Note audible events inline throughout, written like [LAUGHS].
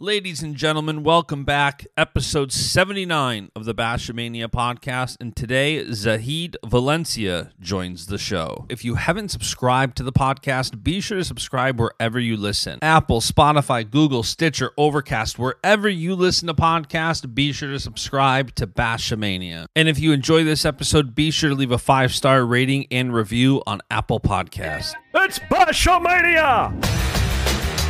Ladies and gentlemen, welcome back. Episode 79 of the Bashamania podcast. And today, Zahid Valencia joins the show. If you haven't subscribed to the podcast, be sure to subscribe wherever you listen Apple, Spotify, Google, Stitcher, Overcast, wherever you listen to podcasts, be sure to subscribe to Bashamania. And if you enjoy this episode, be sure to leave a five star rating and review on Apple Podcasts. It's Bashamania!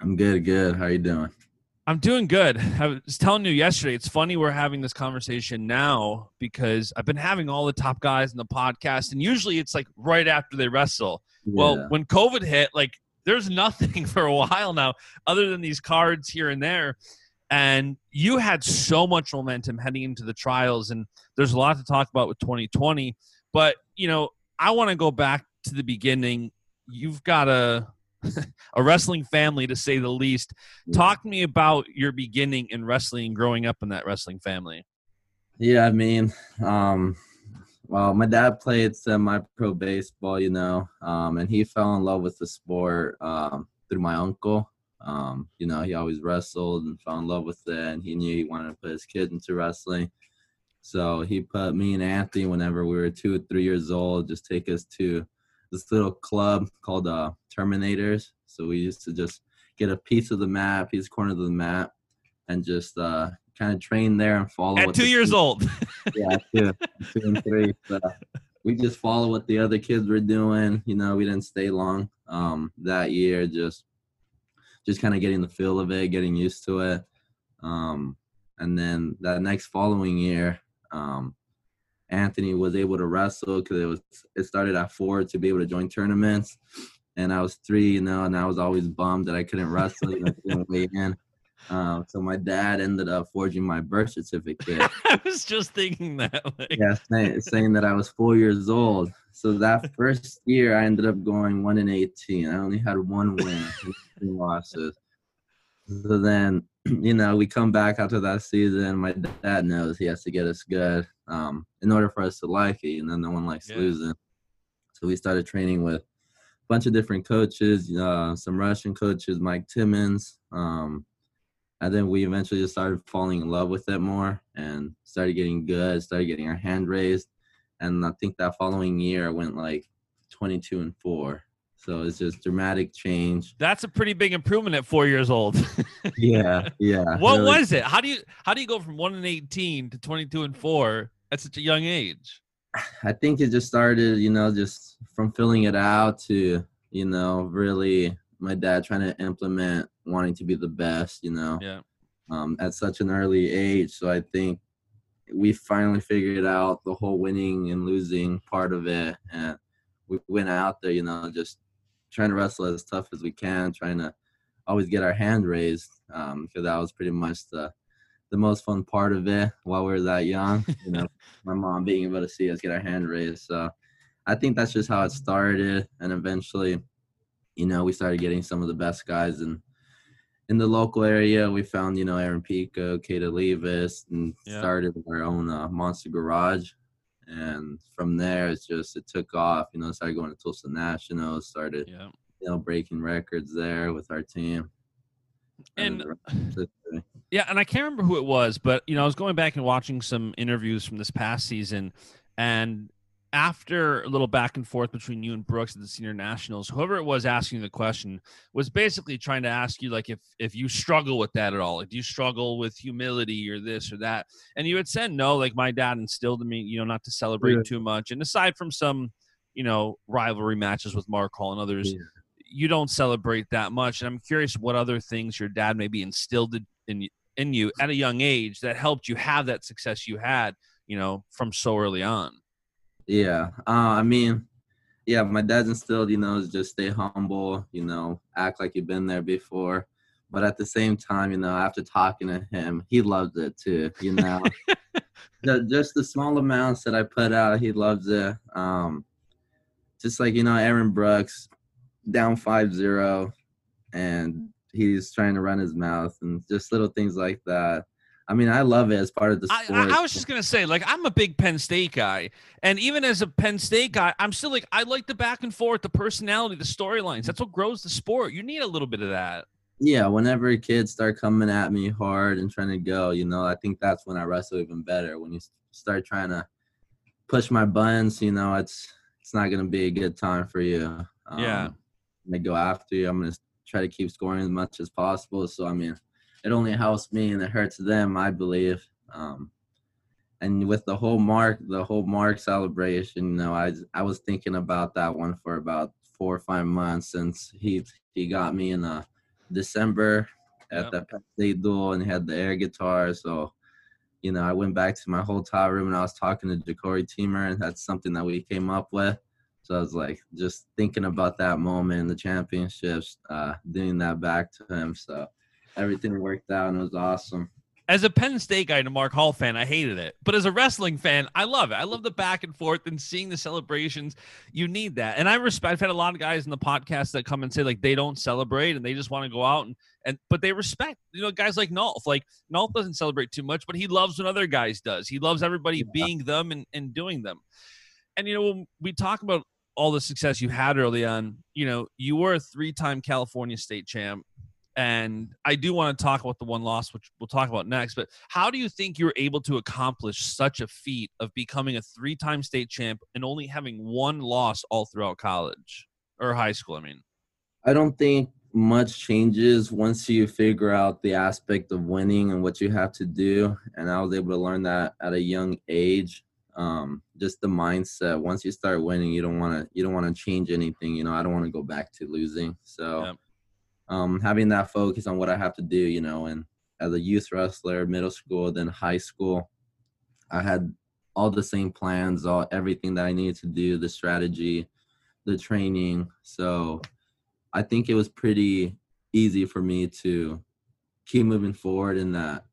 I'm good, good. How you doing? I'm doing good. I was telling you yesterday, it's funny we're having this conversation now because I've been having all the top guys in the podcast, and usually it's like right after they wrestle. Yeah. Well, when COVID hit, like there's nothing [LAUGHS] for a while now other than these cards here and there. And you had so much momentum heading into the trials, and there's a lot to talk about with 2020. But, you know, I want to go back to the beginning. You've got a [LAUGHS] a wrestling family to say the least. Talk to me about your beginning in wrestling, growing up in that wrestling family. Yeah, I mean, um, well, my dad played semi-pro baseball, you know, um, and he fell in love with the sport um, through my uncle. Um, you know, he always wrestled and fell in love with it, and he knew he wanted to put his kid into wrestling. So he put me and Anthony, whenever we were two or three years old, just take us to this little club called uh, Terminators. So we used to just get a piece of the map, piece corner of the map, and just uh, kind of train there and follow. At two years old. [LAUGHS] yeah, two, two and three. So we just follow what the other kids were doing. You know, we didn't stay long um, that year. Just just kind of getting the feel of it, getting used to it. Um, and then that next following year, um, Anthony was able to wrestle because it was it started at four to be able to join tournaments, and I was three, you know, and I was always bummed that I couldn't wrestle, you know, couldn't [LAUGHS] weigh in. Um, so my dad ended up forging my birth certificate. [LAUGHS] I was just thinking that. Like... Yeah, saying, saying that I was four years old. So that [LAUGHS] first year, I ended up going one in eighteen. I only had one win, two losses. So then, [CLEARS THROAT] you know, we come back after that season. My dad knows he has to get us good um, in order for us to like it. And then no one likes yeah. losing. So we started training with a bunch of different coaches, uh, some Russian coaches, Mike Timmons. Um, and then we eventually just started falling in love with it more and started getting good, started getting our hand raised. And I think that following year I went like 22 and 4 so it's just dramatic change. That's a pretty big improvement at four years old. [LAUGHS] yeah, yeah. What really. was it? How do you how do you go from one and eighteen to twenty two and four at such a young age? I think it just started, you know, just from filling it out to, you know, really my dad trying to implement wanting to be the best, you know. Yeah. Um, at such an early age. So I think we finally figured out the whole winning and losing part of it and we went out there, you know, just trying to wrestle as tough as we can, trying to always get our hand raised because um, that was pretty much the the most fun part of it while we were that young. You know, [LAUGHS] my mom being able to see us get our hand raised. So I think that's just how it started, and eventually, you know, we started getting some of the best guys in in the local area. We found you know Aaron Pico, Kata Levis, and yeah. started our own uh, Monster Garage and from there it's just it took off you know started going to tulsa nationals started yeah. you know breaking records there with our team and [SIGHS] yeah and i can't remember who it was but you know i was going back and watching some interviews from this past season and after a little back and forth between you and Brooks at the senior nationals, whoever it was asking the question was basically trying to ask you like if if you struggle with that at all. Like do you struggle with humility or this or that? And you had said no, like my dad instilled in me, you know, not to celebrate yeah. too much. And aside from some, you know, rivalry matches with Mark Hall and others, yeah. you don't celebrate that much. And I'm curious what other things your dad maybe instilled in in you at a young age that helped you have that success you had, you know, from so early on. Yeah. Uh, I mean, yeah, my dad's instilled, you know, is just stay humble, you know, act like you've been there before. But at the same time, you know, after talking to him, he loves it too, you know. [LAUGHS] the, just the small amounts that I put out, he loves it. Um, just like, you know, Aaron Brooks down 5-0 and he's trying to run his mouth and just little things like that. I mean, I love it as part of the sport. I, I, was just gonna say, like, I'm a big Penn State guy, and even as a Penn State guy, I'm still like, I like the back and forth, the personality, the storylines. That's what grows the sport. You need a little bit of that. Yeah, whenever kids start coming at me hard and trying to go, you know, I think that's when I wrestle even better. When you start trying to push my buttons, you know, it's it's not gonna be a good time for you. Um, yeah, they go after you. I'm gonna try to keep scoring as much as possible. So I mean it only helps me and it hurts them, I believe. Um, and with the whole mark, the whole mark celebration, you know, I I was thinking about that one for about four or five months since he he got me in uh, December at yep. the Penn State duel and he had the air guitar. So, you know, I went back to my hotel room and I was talking to Jacori Teemer and that's something that we came up with. So I was like, just thinking about that moment in the championships, uh, doing that back to him. So everything worked out and it was awesome. As a Penn State guy and a Mark Hall fan, I hated it. But as a wrestling fan, I love it. I love the back and forth and seeing the celebrations. You need that. And I respect I've had a lot of guys in the podcast that come and say like they don't celebrate and they just want to go out and and but they respect, you know, guys like Nolf. Like Nolf doesn't celebrate too much, but he loves when other guys does. He loves everybody yeah. being them and, and doing them. And you know, when we talk about all the success you had early on, you know, you were a three-time California state champ and I do want to talk about the one loss, which we'll talk about next. But how do you think you're able to accomplish such a feat of becoming a three time state champ and only having one loss all throughout college or high school? I mean, I don't think much changes once you figure out the aspect of winning and what you have to do. And I was able to learn that at a young age. Um, just the mindset. Once you start winning, you don't want to you don't want to change anything. You know, I don't want to go back to losing. So. Yep um, having that focus on what I have to do, you know, and as a youth wrestler, middle school, then high school, I had all the same plans, all everything that I needed to do, the strategy, the training. So I think it was pretty easy for me to keep moving forward in that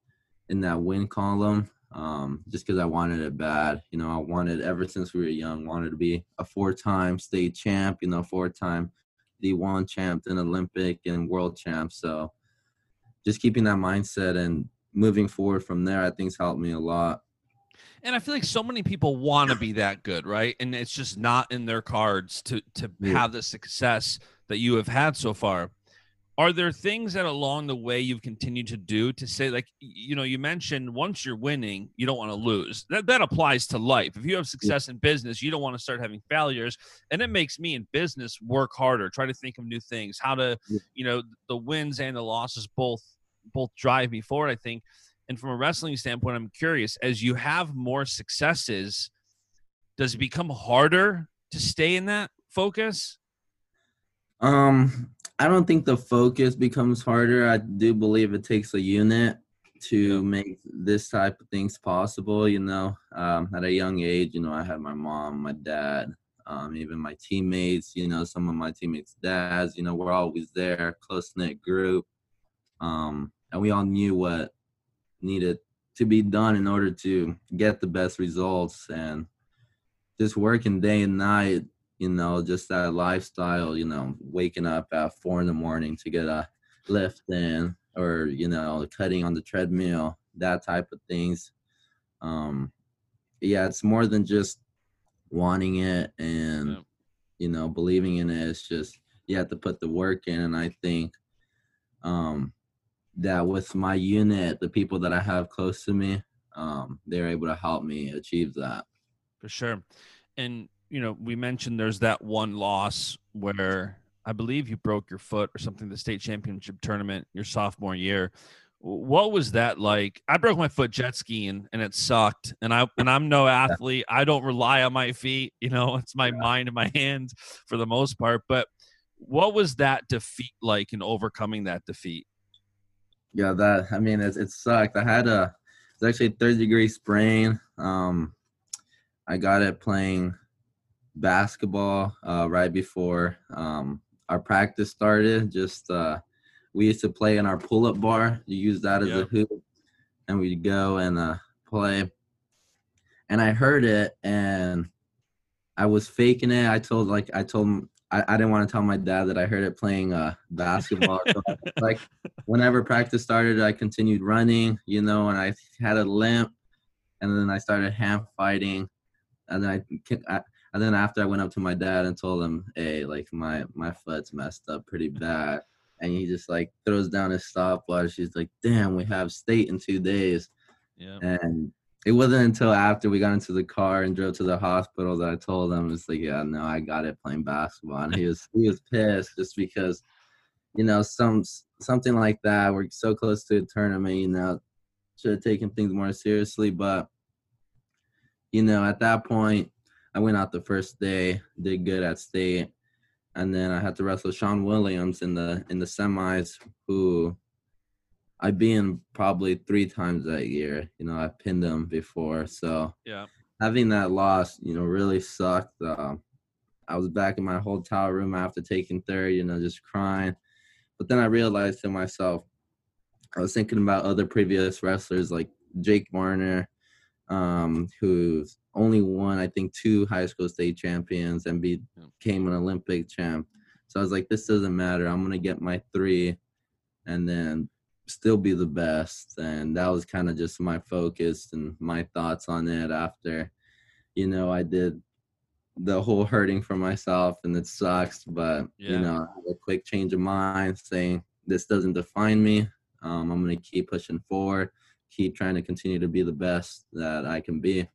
in that win column. Um, just because I wanted it bad. You know, I wanted ever since we were young, wanted to be a four-time state champ. You know, four-time D1 champ, then Olympic and world champ. So just keeping that mindset and moving forward from there, I think, has helped me a lot. And I feel like so many people want to be that good, right? And it's just not in their cards to to yeah. have the success that you have had so far are there things that along the way you've continued to do to say like you know you mentioned once you're winning you don't want to lose. That, that applies to life. If you have success in business you don't want to start having failures and it makes me in business work harder try to think of new things. How to you know the wins and the losses both both drive me forward i think. And from a wrestling standpoint i'm curious as you have more successes does it become harder to stay in that focus? Um I don't think the focus becomes harder. I do believe it takes a unit to make this type of things possible. You know, um, at a young age, you know, I had my mom, my dad, um, even my teammates. You know, some of my teammates' dads. You know, we're always there, close knit group, um, and we all knew what needed to be done in order to get the best results and just working day and night you know, just that lifestyle, you know, waking up at four in the morning to get a lift in or, you know, cutting on the treadmill, that type of things. Um, yeah, it's more than just wanting it and, yeah. you know, believing in it. It's just, you have to put the work in. And I think, um, that with my unit, the people that I have close to me, um, they're able to help me achieve that. For sure. And you know, we mentioned there's that one loss where I believe you broke your foot or something, the state championship tournament your sophomore year. What was that like? I broke my foot jet skiing and it sucked. And I and I'm no athlete. I don't rely on my feet. You know, it's my mind and my hands for the most part. But what was that defeat like in overcoming that defeat? Yeah, that I mean it, it sucked. I had a it's actually a third degree sprain. Um, I got it playing basketball uh, right before um, our practice started. Just uh, we used to play in our pull-up bar. You use that as yep. a hoop, and we'd go and uh, play. And I heard it, and I was faking it. I told like I told I, I didn't want to tell my dad that I heard it playing uh, basketball. so, [LAUGHS] like whenever practice started, I continued running, you know, and I had a limp, and then I started hand fighting, and then I, I and then after I went up to my dad and told him, "Hey, like my my foot's messed up pretty bad," and he just like throws down his stopwatch. He's like, "Damn, we have state in two days." Yeah. And it wasn't until after we got into the car and drove to the hospital that I told him it's like, yeah, no, I got it playing basketball. And he was he was pissed just because, you know, some something like that. We're so close to a tournament, you know, should have taken things more seriously. But you know, at that point, I went out the first day, did good at state, and then I had to wrestle Sean Williams in the in the semis, who I've been probably three times that year. You know, I pinned him before, so yeah, having that loss, you know, really sucked. Uh, I was back in my hotel room after taking third, you know, just crying. But then I realized to myself, I was thinking about other previous wrestlers like Jake Varner, um, who's only won, I think, two high school state champions and became an Olympic champ. So I was like, this doesn't matter. I'm gonna get my three, and then still be the best and that was kind of just my focus and my thoughts on it after you know i did the whole hurting for myself and it sucks but yeah. you know a quick change of mind saying this doesn't define me um, i'm going to keep pushing forward keep trying to continue to be the best that i can be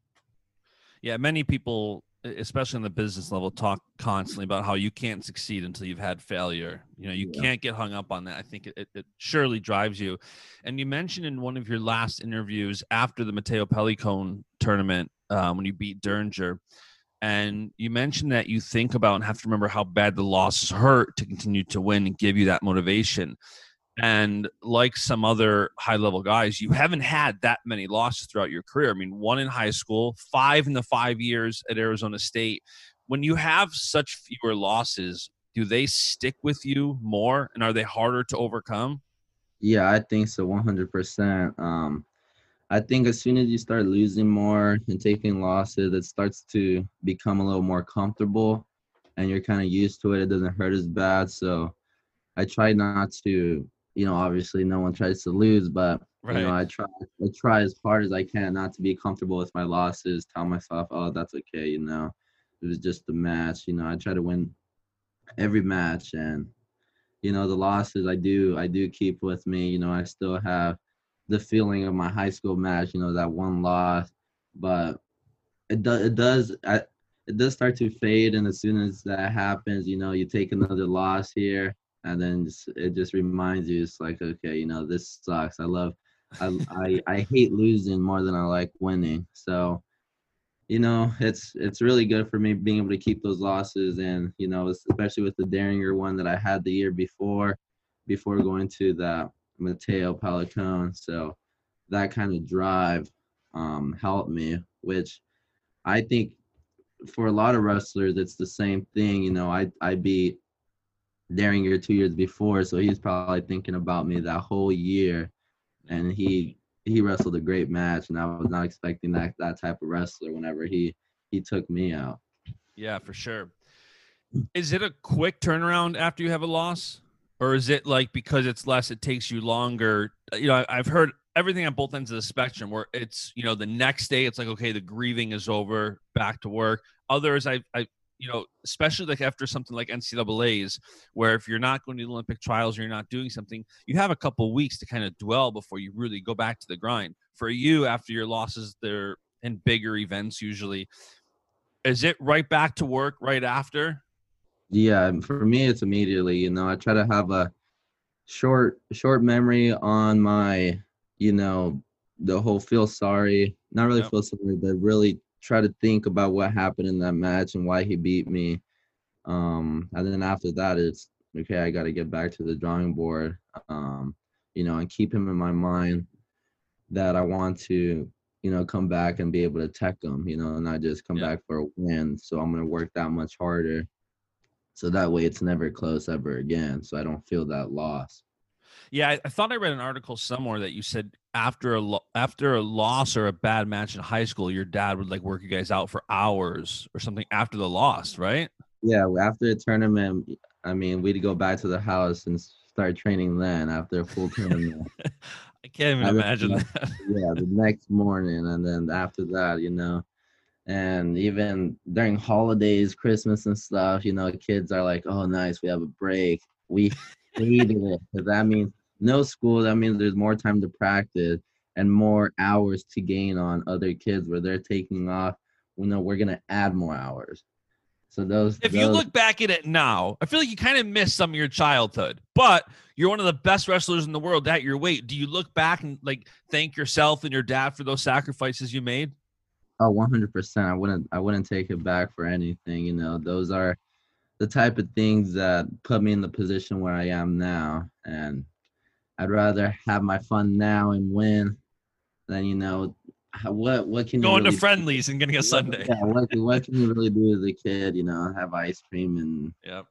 yeah many people especially on the business level, talk constantly about how you can't succeed until you've had failure. You know, you yeah. can't get hung up on that. I think it, it, surely drives you. And you mentioned in one of your last interviews after the Matteo Pellicone tournament um, when you beat Dieringer, and you mentioned that you think about and have to remember how bad the losses hurt to continue to win and give you that motivation. And like some other high level guys, you haven't had that many losses throughout your career. I mean, one in high school, five in the five years at Arizona State. When you have such fewer losses, do they stick with you more and are they harder to overcome? Yeah, I think so 100%. Um, I think as soon as you start losing more and taking losses, it starts to become a little more comfortable and you're kind of used to it. It doesn't hurt as bad. So I try not to you know, obviously no one tries to lose, but right. you know, I try I try as hard as I can not to be comfortable with my losses, tell myself, oh, that's okay, you know. It was just a match, you know, I try to win every match and you know, the losses I do I do keep with me, you know, I still have the feeling of my high school match, you know, that one loss, but it does it does I, it does start to fade and as soon as that happens, you know, you take another loss here and then it just reminds you it's like okay you know this sucks. I love I, I i hate losing more than i like winning. So you know it's it's really good for me being able to keep those losses and you know especially with the Dieringer one that i had the year before before going to the Matteo Pellicone so that kind of drive um, helped me which i think for a lot of wrestlers it's the same thing you know i i beat Dieringer two years before, so he's probably thinking about me that whole year, and he he wrestled a great match, and I was not expecting that that type of wrestler whenever he he took me out. Yeah, for sure. Is it a quick turnaround after you have a loss, or is it like because it's less, it takes you longer? You know, I've heard everything on both ends of the spectrum where it's you know the next day it's like okay the grieving is over back to work others i i you know, especially like after something like NCAA's, where if you're not going to the Olympic trials or you're not doing something, you have a couple weeks to kind of dwell before you really go back to the grind. For you, after your losses, they're in bigger events usually. is it right back to work right after? Yeah, for me, it's immediately. You know, I try to have a short short memory on my, you know, the whole feel sorry. Not really yep. feel sorry, but really try to think about what happened in that match and why he beat me. Um, and then after that, it's okay. I got to get back to the drawing board. Um, you know, and keep him in my mind that I want to, you know, come back and be able to tech him. You know, and not just come back for a win. So I'm gonna work that much harder. So that way, it's never close ever again. So I don't feel that loss. Yeah, I, I, thought I read an article somewhere that you said after a lo- after a loss or a bad match in high school, your dad would like work you guys out for hours or something after the loss, right? Yeah, after a tournament, I mean, we'd go back to the house and start training then after a full tournament. [LAUGHS] I can't even I imagine that. [LAUGHS] yeah, the next morning, and then after that, you know, and even during holidays, Christmas and stuff, you know, kids are like, "Oh, nice, we have a break." We hated it because that means no school, that means there's more time to practice and more hours to gain on other kids where they're taking off. You know, we're gonna add more hours. So those. If those, you look back at it now, I feel like you kind of missed some of your childhood, but you're one of the best wrestlers in the world at your weight. Do you look back and like thank yourself and your dad for those sacrifices you made? Oh, 100 percent. I wouldn't. I wouldn't take it back for anything. You know, those are the type of things that put me in the position where I am now, and I'd rather have my fun now and win than you know what what can going really to friendlies do? and getting a Sunday. Yeah, what what can you really do as a kid? You know, have ice cream and yep.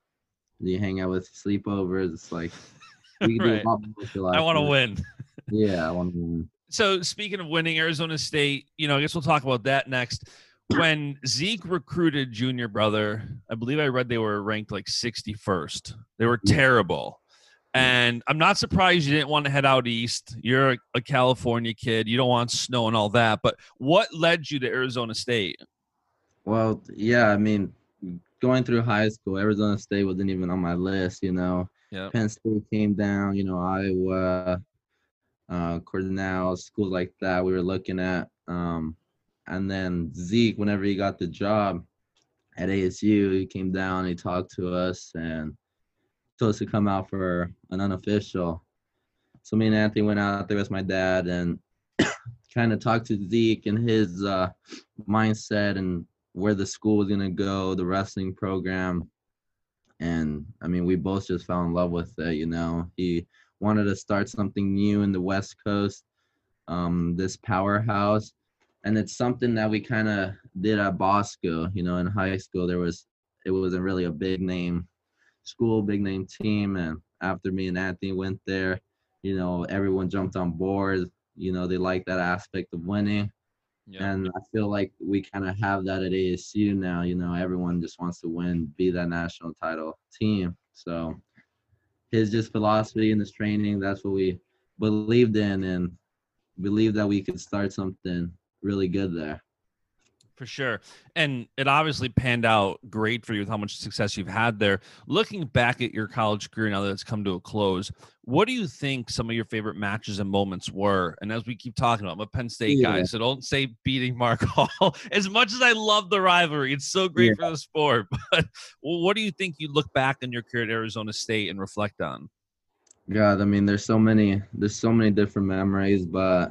You hang out with sleepovers. It's like [LAUGHS] right. I want to win. [LAUGHS] Yeah, I want to win. So speaking of winning, Arizona State, you know, I guess we'll talk about that next. When Zeke recruited junior brother, I believe I read they were ranked like 61st. They were terrible. And I'm not surprised you didn't want to head out east. You're a, California kid. You don't want snow and all that. But what led you to Arizona State? Well, yeah, I mean, going through high school, Arizona State wasn't even on my list, you know. Yep. Penn State came down, you know, Iowa, uh, Cornell, schools like that we were looking at. Um, and then Zeke, whenever he got the job at ASU, he came down, he talked to us, and us to come out for an unofficial. So me and Anthony went out there with my dad and [COUGHS] kind of talked to Zeke and his uh, mindset and where the school was gonna go, the wrestling program. And I mean, we both just fell in love with it. You know, he wanted to start something new in the West Coast, um, this powerhouse, and it's something that we kind of did at Bosco. You know, in high school, there was it wasn't really a big name school, big name team. And after me and Anthony went there, you know, everyone jumped on board. You know, they like that aspect of winning. And I feel like we kind of have that at ASU now. You know, everyone just wants to win, be that national title team. So his just philosophy and his training, that's what we believed in and believed that we could start something really good there for sure. And it obviously panned out great for you with how much success you've had there. Looking back at your college career now that it's come to a close, what do you think some of your favorite matches and moments were? And as we keep talking about, I'm a Penn State yeah. guy, so don't say beating Mark [LAUGHS] Hall. as much as I love the rivalry, it's so great yeah. for the sport. [LAUGHS] But what do you think you look back in your career at Arizona State and reflect on? God, I mean, there's so many, there's so many different memories, but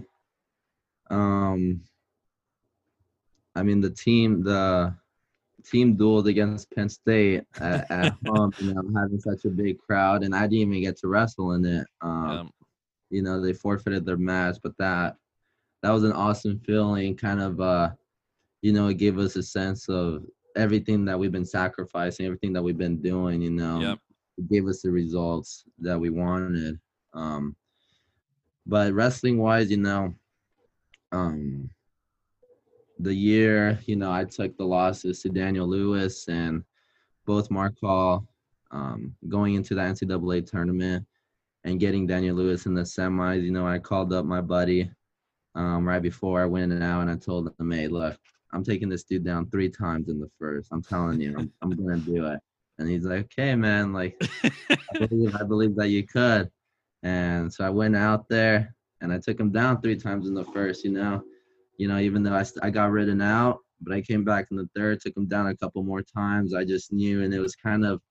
um I mean, the team, the team dueled against Penn State at, at [LAUGHS] home, you know, having such a big crowd, and I didn't even get to wrestle in it. Um, yeah. You know, they forfeited their match, but that that was an awesome feeling. Kind of, uh, you know, it gave us a sense of everything that we've been sacrificing, everything that we've been doing. You know, it gave us the results that we wanted. Um, but wrestling wise, you know, um, the year, you know, I took the losses to Daniel Lewis and both Mark Hall um, going into the NCAA tournament and getting Daniel Lewis in the semis. You know, I called up my buddy um, right before I went out and I told him, hey, look, I'm taking this dude down three times in the first. I'm telling you, I'm, I'm going to do it. And he's like, okay, man, like, I, [LAUGHS] believe, I believe that you could. And so I went out there and I took him down three times in the first, you know you know, even though I, I got ridden out, but I came back in the third, took him down a couple more times. I just knew, and it was kind of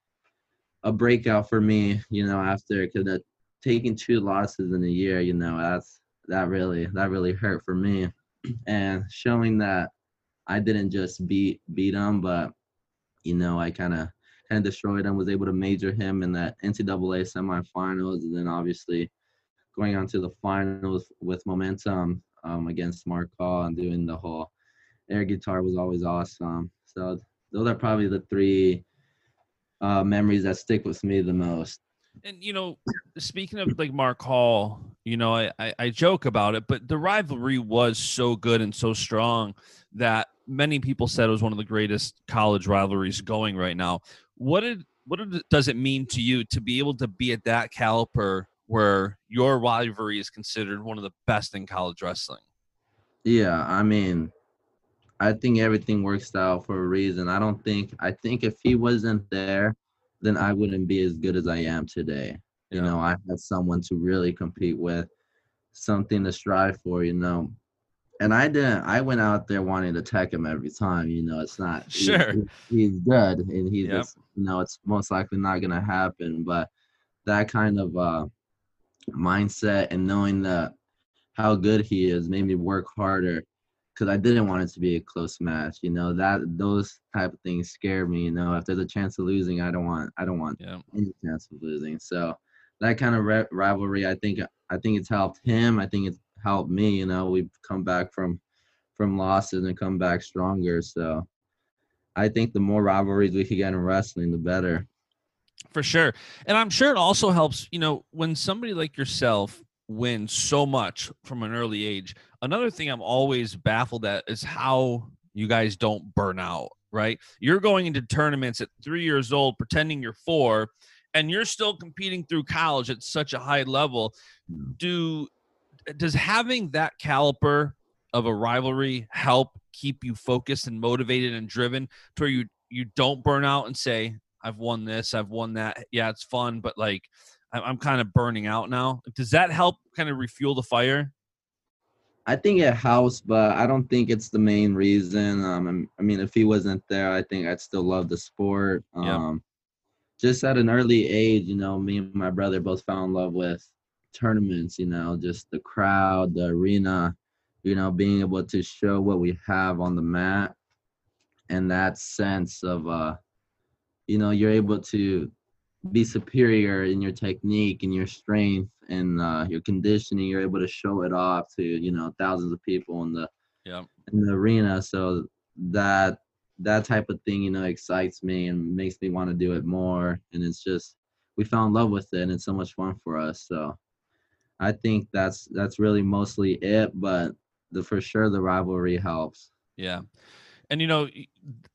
a breakout for me, you know, after because taking two losses in a year, you know, that's that really that really hurt for me, [CLEARS THROAT] and showing that I didn't just beat beat him, but you know, I kind of kind of destroyed him, was able to major him in that NCAA semifinals, and then obviously going on to the finals with momentum um, against Mark Hall and doing the whole air guitar was always awesome. So those are probably the three uh, memories that stick with me the most. And you know, speaking of like Mark Hall, you know, I, I, I joke about it, but the rivalry was so good and so strong that many people said it was one of the greatest college rivalries going right now. What did what does it mean to you to be able to be at that caliber where your rivalry is considered one of the best in college wrestling? Yeah, I mean, I think everything works out for a reason. I don't think I think if he wasn't there, then I wouldn't be as good as I am today. You know, I had someone to really compete with, something to strive for, you know. And I didn't I went out there wanting to tech him every time, you know, it's not [LAUGHS] sure he, he's good and he's yep. just you know, it's most likely not gonna happen. But that kind of uh mindset and knowing that how good he is made me work harder because I didn't want it to be a close match. You know that those type of things scare me. You know, if there's a chance of losing, I don't want I don't want yeah. any chance of losing. So that kind of re- rivalry, I think I think it's helped him. I think it's helped me. You know, we've come back from from losses and come back stronger. So I think the more rivalries we can get in wrestling, the better. For sure, and I'm sure it also helps. You know, when somebody like yourself wins so much from an early age. Another thing I'm always baffled at is how you guys don't burn out, right? You're going into tournaments at three years old, pretending you're four, and you're still competing through college at such a high level. Do does having that caliper of a rivalry help keep you focused and motivated and driven to where you you don't burn out and say, I've won this, I've won that. Yeah, it's fun, but like I'm kind of burning out now. Does that help kind of refuel the fire? I think it helps, but I don't think it's the main reason. Um, I mean, if he wasn't there, I think I'd still love the sport. Um, yep. Just at an early age, you know, me and my brother both fell in love with tournaments. You know, just the crowd, the arena. You know, being able to show what we have on the mat, and that sense of, uh, you know, you're able to be superior in your technique and your strength and uh, your conditioning. You're able to show it off to you know thousands of people in the yeah. in the arena. So that that type of thing, you know, excites me and makes me want to do it more. And it's just we fell in love with it, and it's so much fun for us. So I think that's that's really mostly it. But the for sure the rivalry helps. Yeah. And you know,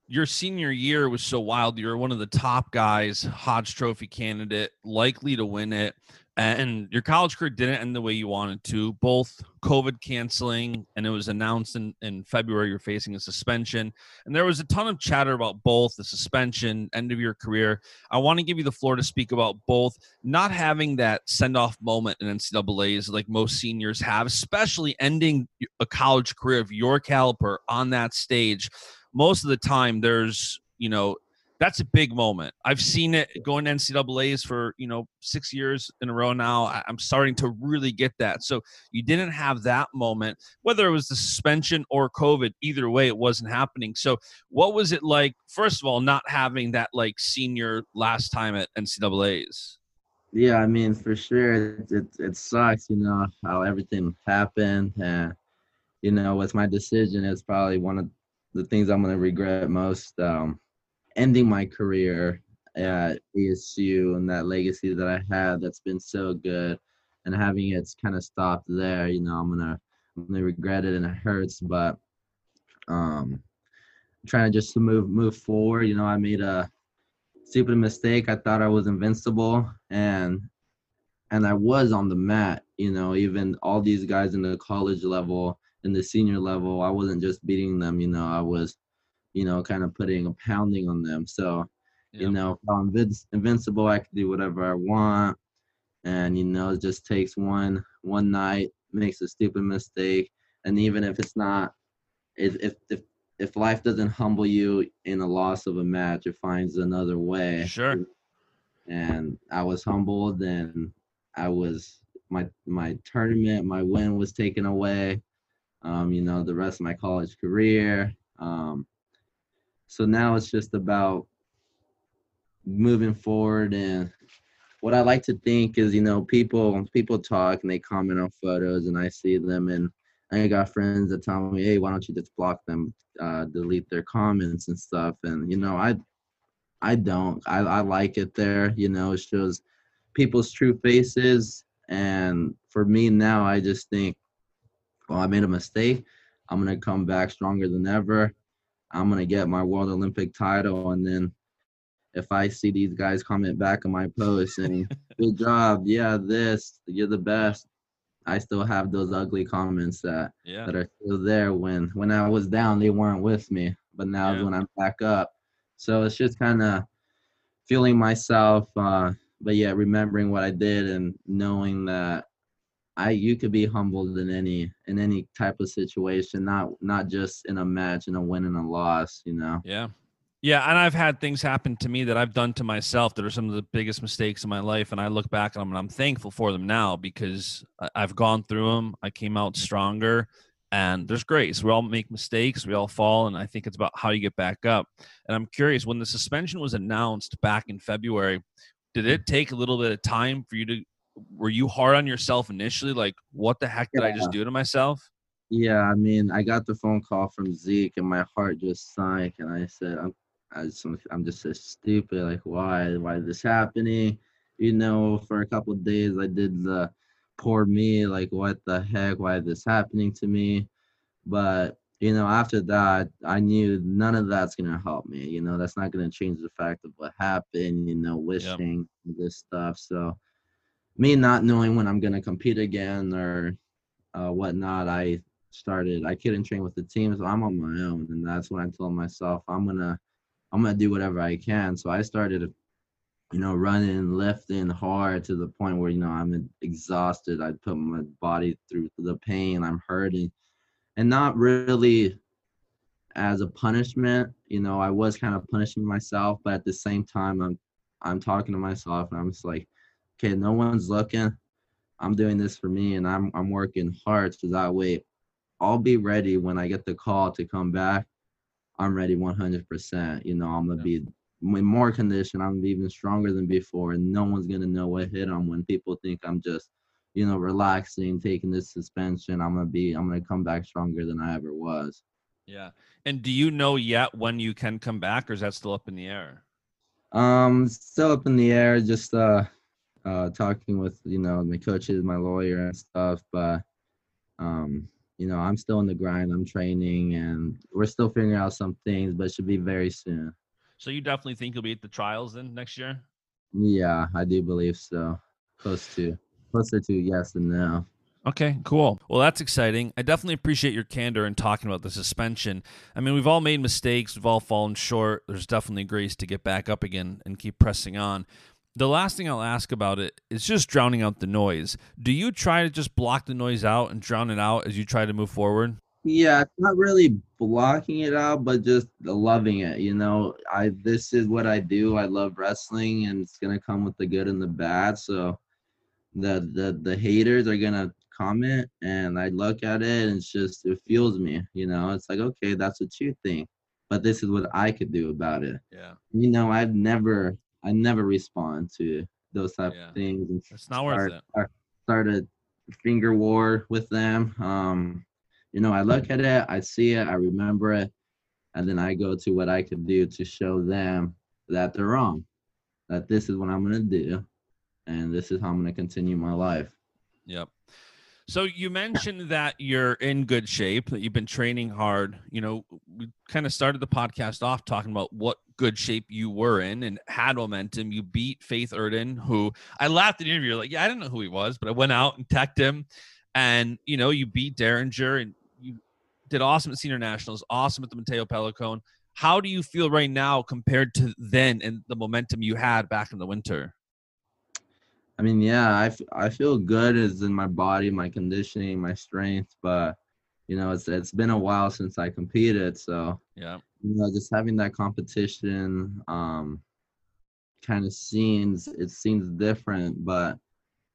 your senior year was so wild. You were one of the top guys, Hodge Trophy candidate, likely to win it. And your college career didn't end the way you wanted to. Both COVID canceling, and it was announced in, in February you're facing a suspension. And there was a ton of chatter about both the suspension, end of your career. I want to give you the floor to speak about both. Not having that send off moment in NCAAs like most seniors have, especially ending a college career of your caliber on that stage most of the time there's you know that's a big moment. I've seen it going to NCAA's for you know six years in a row now. I'm starting to really get that. So you didn't have that moment, whether it was the suspension or COVID. Either way, it wasn't happening. So what was it like? First of all, not having that like senior last time at NCAA's. Yeah, I mean for sure, it it, it sucks. You know how everything happened, and you know with my decision, it's probably one of the things I'm gonna regret most. Um, ending my career at ASU and that legacy that I had that's been so good, and having it kind of stopped there. You know, I'm gonna I'm gonna regret it and it hurts, but um, trying to just move move forward. You know, I made a stupid mistake. I thought I was invincible, and and I was on the mat. You know, even all these guys in the college level in the senior level, I wasn't just beating them, you know, I was, you know, kind of putting a pounding on them. So, yep. you know, if I'm invincible, I can do whatever I want. And, you know, it just takes one one night, makes a stupid mistake. And even if it's not if if if, if life doesn't humble you in a loss of a match, it finds another way. Sure. And I was humbled, and I was my my tournament, my win was taken away. Um, you know, the rest of my college career. Um, so now it's just about moving forward and what I like to think is, you know, people people talk and they comment on photos and I see them and I got friends that tell me, hey, why don't you just block them, uh, delete their comments and stuff. And you know, I I don't. I, I like it there. You know, it shows people's true faces. And for me now, I just think, well, I made a mistake. I'm gonna come back stronger than ever. I'm gonna get my World Olympic title, and then if I see these guys comment back on my post and [LAUGHS] good job, yeah, this, you're the best. I still have those ugly comments that Yeah. that are still there when when I was down, they weren't with me. But now Yeah. when I'm back up. So it's just kind of feeling myself uh but yeah, remembering what I did and knowing that I you could be humbled in any in any type of situation, not not just in a match, in a win and a loss, you know. Yeah. Yeah, and I've had things happen to me that I've done to myself that are some of the biggest mistakes in my life, and I look back on them and I'm thankful for them now because I've gone through them. I came out stronger, and there's grace. We all make mistakes, we all fall, and I think it's about how you get back up. And I'm curious when the suspension was announced back in February, did it take a little bit of time for you to? Were you hard on yourself initially? Like, what the heck did I just do to myself? Yeah, I mean, I got the phone call from Zeke, and my heart just sank, and I said, "I'm, I just, I'm just so stupid. Like, why, why is this happening?" You know, for a couple of days, I did the poor me, like, what the heck? Why is this happening to me? But you know, after that, I knew none of that's gonna help me. You know, that's not gonna change the fact of what happened. You know, wishing this stuff. So, me not knowing when I'm gonna compete again or uh, whatnot, I started. I couldn't train with the team, so I'm on my own, and that's when I told myself I'm gonna, I'm gonna do whatever I can. So I started, you know, running, lifting hard to the point where you know I'm exhausted. I put my body through the pain. I'm hurting, and not really as a punishment. You know, I was kind of punishing myself, but at the same time, I'm, I'm talking to myself, and I'm just like, okay, no one's looking. I'm doing this for me and I'm I'm working hard so that way I'll be ready when I get the call to come back. I'm ready 100%. You know, I'm gonna be in more condition. I'm gonna be even stronger than before, and no one's gonna know what hit them when people think I'm just, you know, relaxing, taking this suspension. I'm gonna be, I'm gonna come back stronger than I ever was. Yeah. And do you know yet when you can come back, or is that still up in the air? Um, still up in the air. Just uh, uh, talking with you know my coaches, my lawyer, and stuff. But um, you know, I'm still in the grind. I'm training, and we're still figuring out some things, but it should be very soon. So you definitely think you'll be at the trials then next year? Yeah, I do believe so. Close to, closer to yes and no. Okay, cool. Well, that's exciting. I definitely appreciate your candor in talking about the suspension. I mean, we've all made mistakes, we've all fallen short. There's definitely grace to get back up again and keep pressing on. The last thing I'll ask about it is just drowning out the noise. Do you try to just block the noise out and drown it out as you try to move forward? Yeah, it's not really blocking it out, but just loving it. You know, I this is what I do. I love wrestling, and it's gonna come with the good and the bad. So, the the the haters are gonna comment, and I look at it, and it's just it fuels me. You know, it's like okay, that's what you think, but this is what I could do about it. Yeah. You know, I've never I never respond to those type Yeah. of things. And It's not worth start, it. start- start a finger war with them. Um, you know, I look at it, I see it, I remember it, and then I go to what I can do to show them that they're wrong. That this is what I'm gonna do, and this is how I'm gonna continue my life. Yep. So you mentioned that you're in good shape, that you've been training hard. You know, we kind of started the podcast off talking about what good shape you were in and had momentum. You beat Fatih Erdin, who I laughed at the interview, like, yeah, I didn't know who he was, but I went out and teched him. And, you know, you beat Dieringer and you did awesome at senior nationals, awesome at the Matteo Pellicone. How do you feel right now compared to then and the momentum you had back in the winter? I mean, yeah, I, f- I feel good as in my body, my conditioning, my strength, but you know, it's it's been a while since I competed, so yeah, you know, just having that competition, um, kind of seems it seems different, but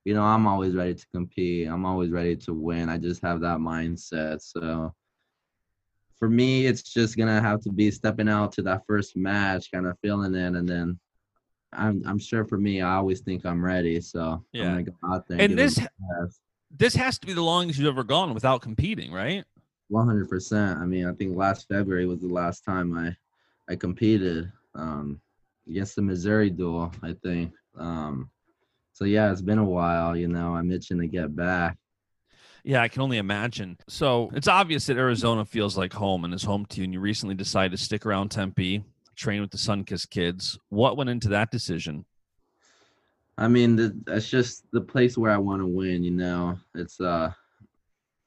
you know, I'm always ready to compete. I'm always ready to win. I just have that mindset. So for me, it's just gonna have to be stepping out to that first match, kind of feeling it, and then I'm I'm sure for me, I always think I'm ready. So yeah, I'm gonna go out there. And, and this this has to be the longest you've ever gone without competing, right? One hundred percent. I mean, I think last February was the last time I I competed um, against the Missouri duel. I think. Um, so yeah, it's been a while. You know, I'm itching to get back. Yeah, I can only imagine. So it's obvious that Arizona feels like home and is home to you. And you recently decided to stick around Tempe, train with the Sunkist kids. What went into that decision? I mean, the, that's just the place where I want to win. You know, it's uh,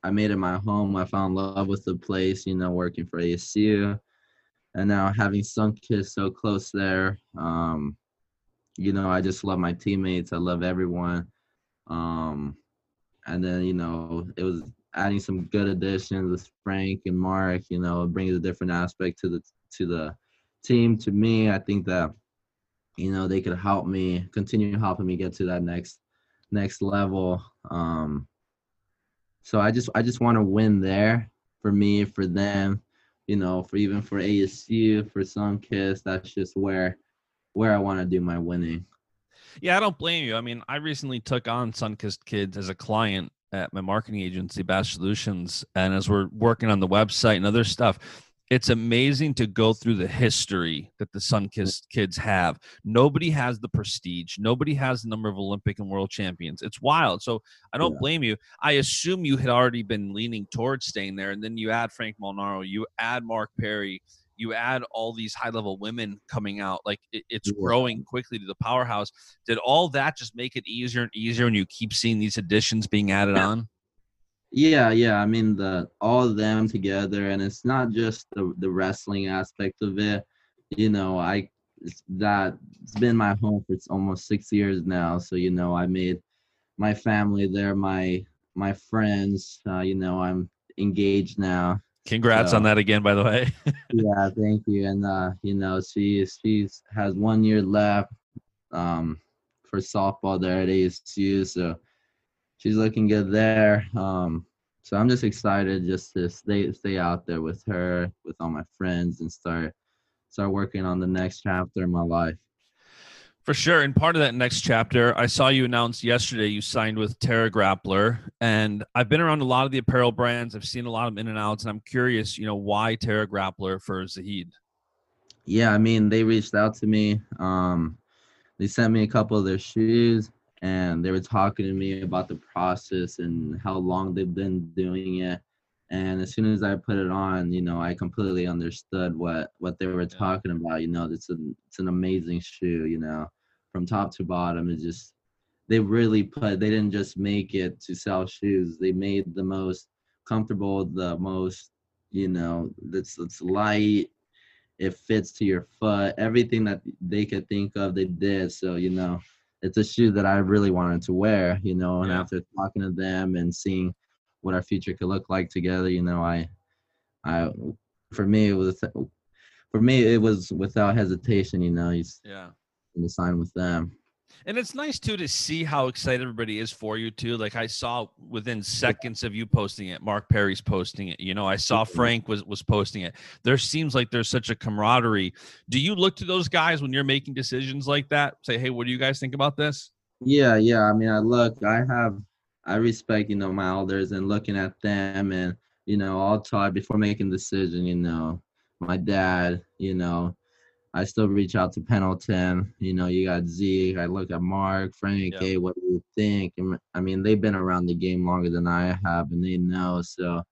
I made it my home. I found love with the place. You know, working for ASU, and now having Sunkist so close there. Um, you know, I just love my teammates. I love everyone. Um, and then you know, it was adding some good additions with Frank and Mark. You know, brings a different aspect to the to the team. To me, I think that you know they could help me continue helping me get to that next next level. Um so i just i just want to win there for me for them you know for even for asu for Sunkist that's just where where i want to do my winning. Yeah i don't blame you. I mean i recently took on Sunkist kids as a client at my marketing agency bash solutions and as we're working on the website and other stuff it's amazing to go through the history that the Sunkist mm. kids have. Nobody has the prestige. Nobody has the number of Olympic and world champions. It's wild. So I don't yeah. blame you. I assume you had already been leaning towards staying there, and then you add Frank Molinaro, you add Mark Perry, you add all these high level women coming out. Like it, it's yeah. growing quickly to the powerhouse. Did all that just make it easier and easier, and you keep seeing these additions being added yeah. on? Yeah, yeah. I mean the all of them together, and it's not just the the wrestling aspect of it. You know, I that it's been my home for almost six years now. So you know, I made my family there, my my friends. Uh, you know, I'm engaged now. Congrats so, on that again, by the way. [LAUGHS] yeah, thank you. And uh, you know, she she has one year left um, for softball there at ASU. So she's looking good there. Um, so I'm just excited just to stay stay out there with her, with all my friends, and start start working on the next chapter in my life. For sure. And part of that next chapter, I saw you announce yesterday you signed with Terra Grappler. And I've been around a lot of the apparel brands. I've seen a lot of in and outs. And I'm curious, you know, why Terra Grappler for Zahid? Yeah, I mean, they reached out to me. Um, they sent me a couple of their shoes and they were talking to me about the process and how long they've been doing it. And as soon as i put it on you know i completely understood what what they were talking about you know it's an it's an amazing shoe you know from top to bottom it's just they really put they didn't just make it to sell shoes they made the most comfortable the most you know that's it's light it fits to your foot everything that they could think of they did so you know it's a shoe that I really wanted to wear, you know, and yeah. after talking to them and seeing what our future could look like together, you know, I, I, for me, it was, for me, it was without hesitation, you know, he's yeah, to sign with them. And it's nice too to see how excited everybody is for you too. Like I saw within seconds of you posting it, Mark Perry's posting it. You know, I saw mm-hmm. Frank was was posting it. There seems like there's such a camaraderie. Do you look to those guys when you're making decisions like that? Say, hey, what do you guys think about this? Yeah, yeah. I mean, I look, I have, I respect, you know, my elders and looking at them, and you know, all taught before making decision. You know, my dad, you know, I still reach out to Pendleton. You know, you got Zeke. I look at Mark, Frank. Yeah. Hey, what do you think? And, I mean, they've been around the game longer than I have, and they know. So uh,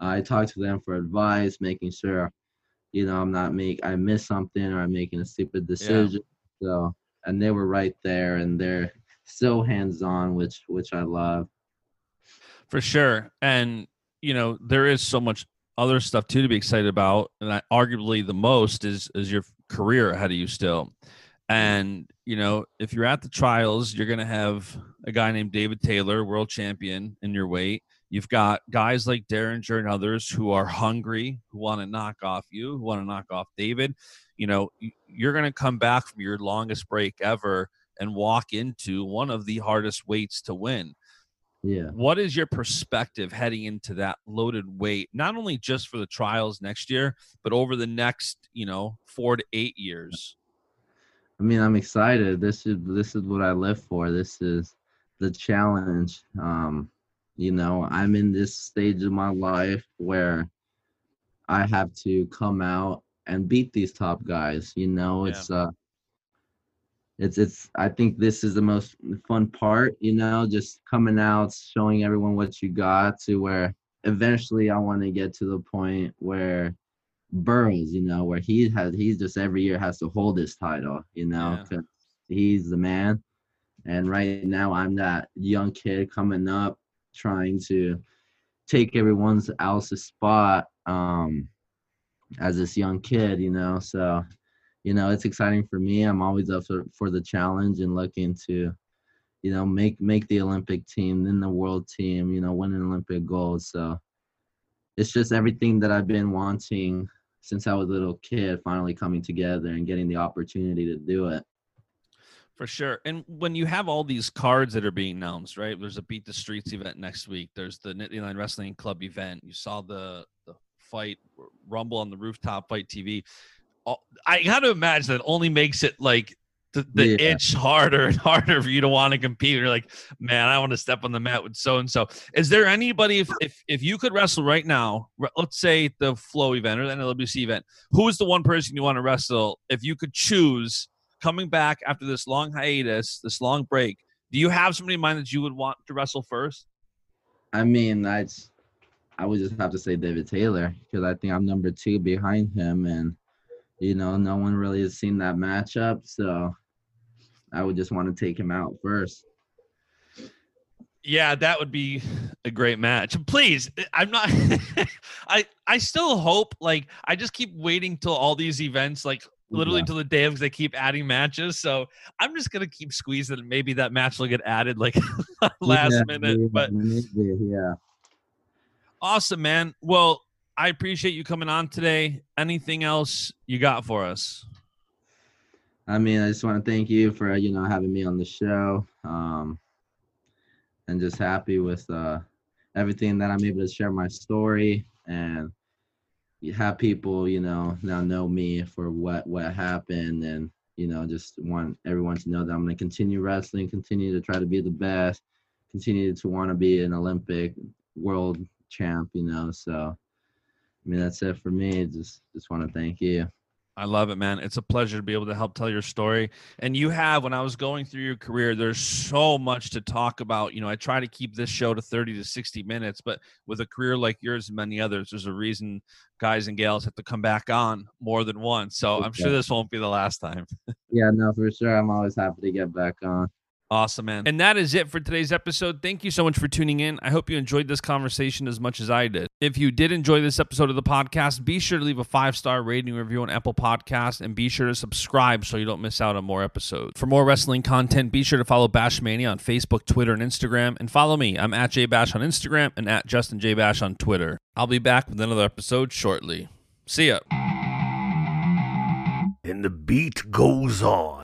I talk to them for advice, making sure, you know, I'm not make I miss something or I'm making a stupid decision. Yeah. So and they were right there, and they're so hands on, which which I love. For sure, and you know, there is so much other stuff too to be excited about, and I, arguably the most is is your career ahead of you still. Mm-hmm. And you know, if you're at the trials, you're going to have a guy named David Taylor, world champion in your weight. You've got guys like Dieringer and others who are hungry, who want to knock off you, who want to knock off David. You know, you're going to come back from your longest break ever and walk into one of the hardest weights to win. Yeah. What is your perspective heading into that loaded weight, not only just for the trials next year, but over the next, you know, four to eight years? I mean, I'm excited. This is this is what I live for. This is the challenge. Um, you know, I'm in this stage of my life where I have to come out and beat these top guys. You know, yeah. it's uh it's it's I think this is the most fun part, you know, just coming out, showing everyone what you got to where eventually I want to get to the point where Burroughs, you know, where he has he's just every year has to hold his title, you know, yeah. he's the man. And right now I'm that young kid coming up trying to take everyone's else's spot um as this young kid, you know. So, you know, it's exciting for me. I'm always up for, for the challenge and looking to, you know, make make the Olympic team, then the world team, you know, win an Olympic gold. So it's just everything that I've been wanting since I was a little kid finally coming together and getting the opportunity to do it. For sure. And when you have all these cards that are being announced, right? There's a Beat the Streets event next week. There's the Nittany Lion Wrestling Club event. You saw the the fight Rumble on the rooftop fight TV. I got to imagine that only makes it like the, the yeah. itch harder and [LAUGHS] harder for you to want to compete. You're like, man, I want to step on the mat with so and so. Is there anybody if, if if you could wrestle right now, let's say the Flo event or the NLWC event, who is the one person you want to wrestle if you could choose coming back after this long hiatus, this long break? Do you have somebody in mind that you would want to wrestle first? I mean, I I would just have to say David Taylor because I think I'm number two behind him and you know, no one really has seen that matchup, so I would just want to take him out first. Yeah, that would be a great match. Please, I'm not [LAUGHS] I I still hope like I just keep waiting till all these events like literally yeah. until the day because they keep adding matches. So I'm just gonna keep squeezing. and Maybe that match will get added like [LAUGHS] last yeah, minute. But yeah. Awesome, man. Well, I appreciate you coming on today. Anything else you got for us? I mean, I just want to thank you for you know having me on the show, um, and just happy with uh, everything that I'm able to share my story and have people you know now know me for what what happened and you know just want everyone to know that I'm going to continue wrestling, continue to try to be the best, continue to want to be an Olympic world champ. You know, so I mean, that's it for me. Just just want to thank you. I love it, man. It's a pleasure to be able to help tell your story. And you have, when I was going through your career, there's so much to talk about. You know, I try to keep this show to 30 to 60 minutes, but with a career like yours and many others, there's a reason guys and gals have to come back on more than once. So I'm sure this won't be the last time. [LAUGHS] yeah, no, for sure. I'm always happy to get back on. Awesome, man. And that is it for today's episode. Thank you so much for tuning in. I hope you enjoyed this conversation as much as I did. If you did enjoy this episode of the podcast, be sure to leave a five star rating review on Apple Podcast and be sure to subscribe so you don't miss out on more episodes. For more wrestling content, be sure to follow Bashmania on Facebook, Twitter, and Instagram. And follow me. I'm at JBash on Instagram and at Justin J Bash on Twitter. I'll be back with another episode shortly. See ya. And the beat goes on.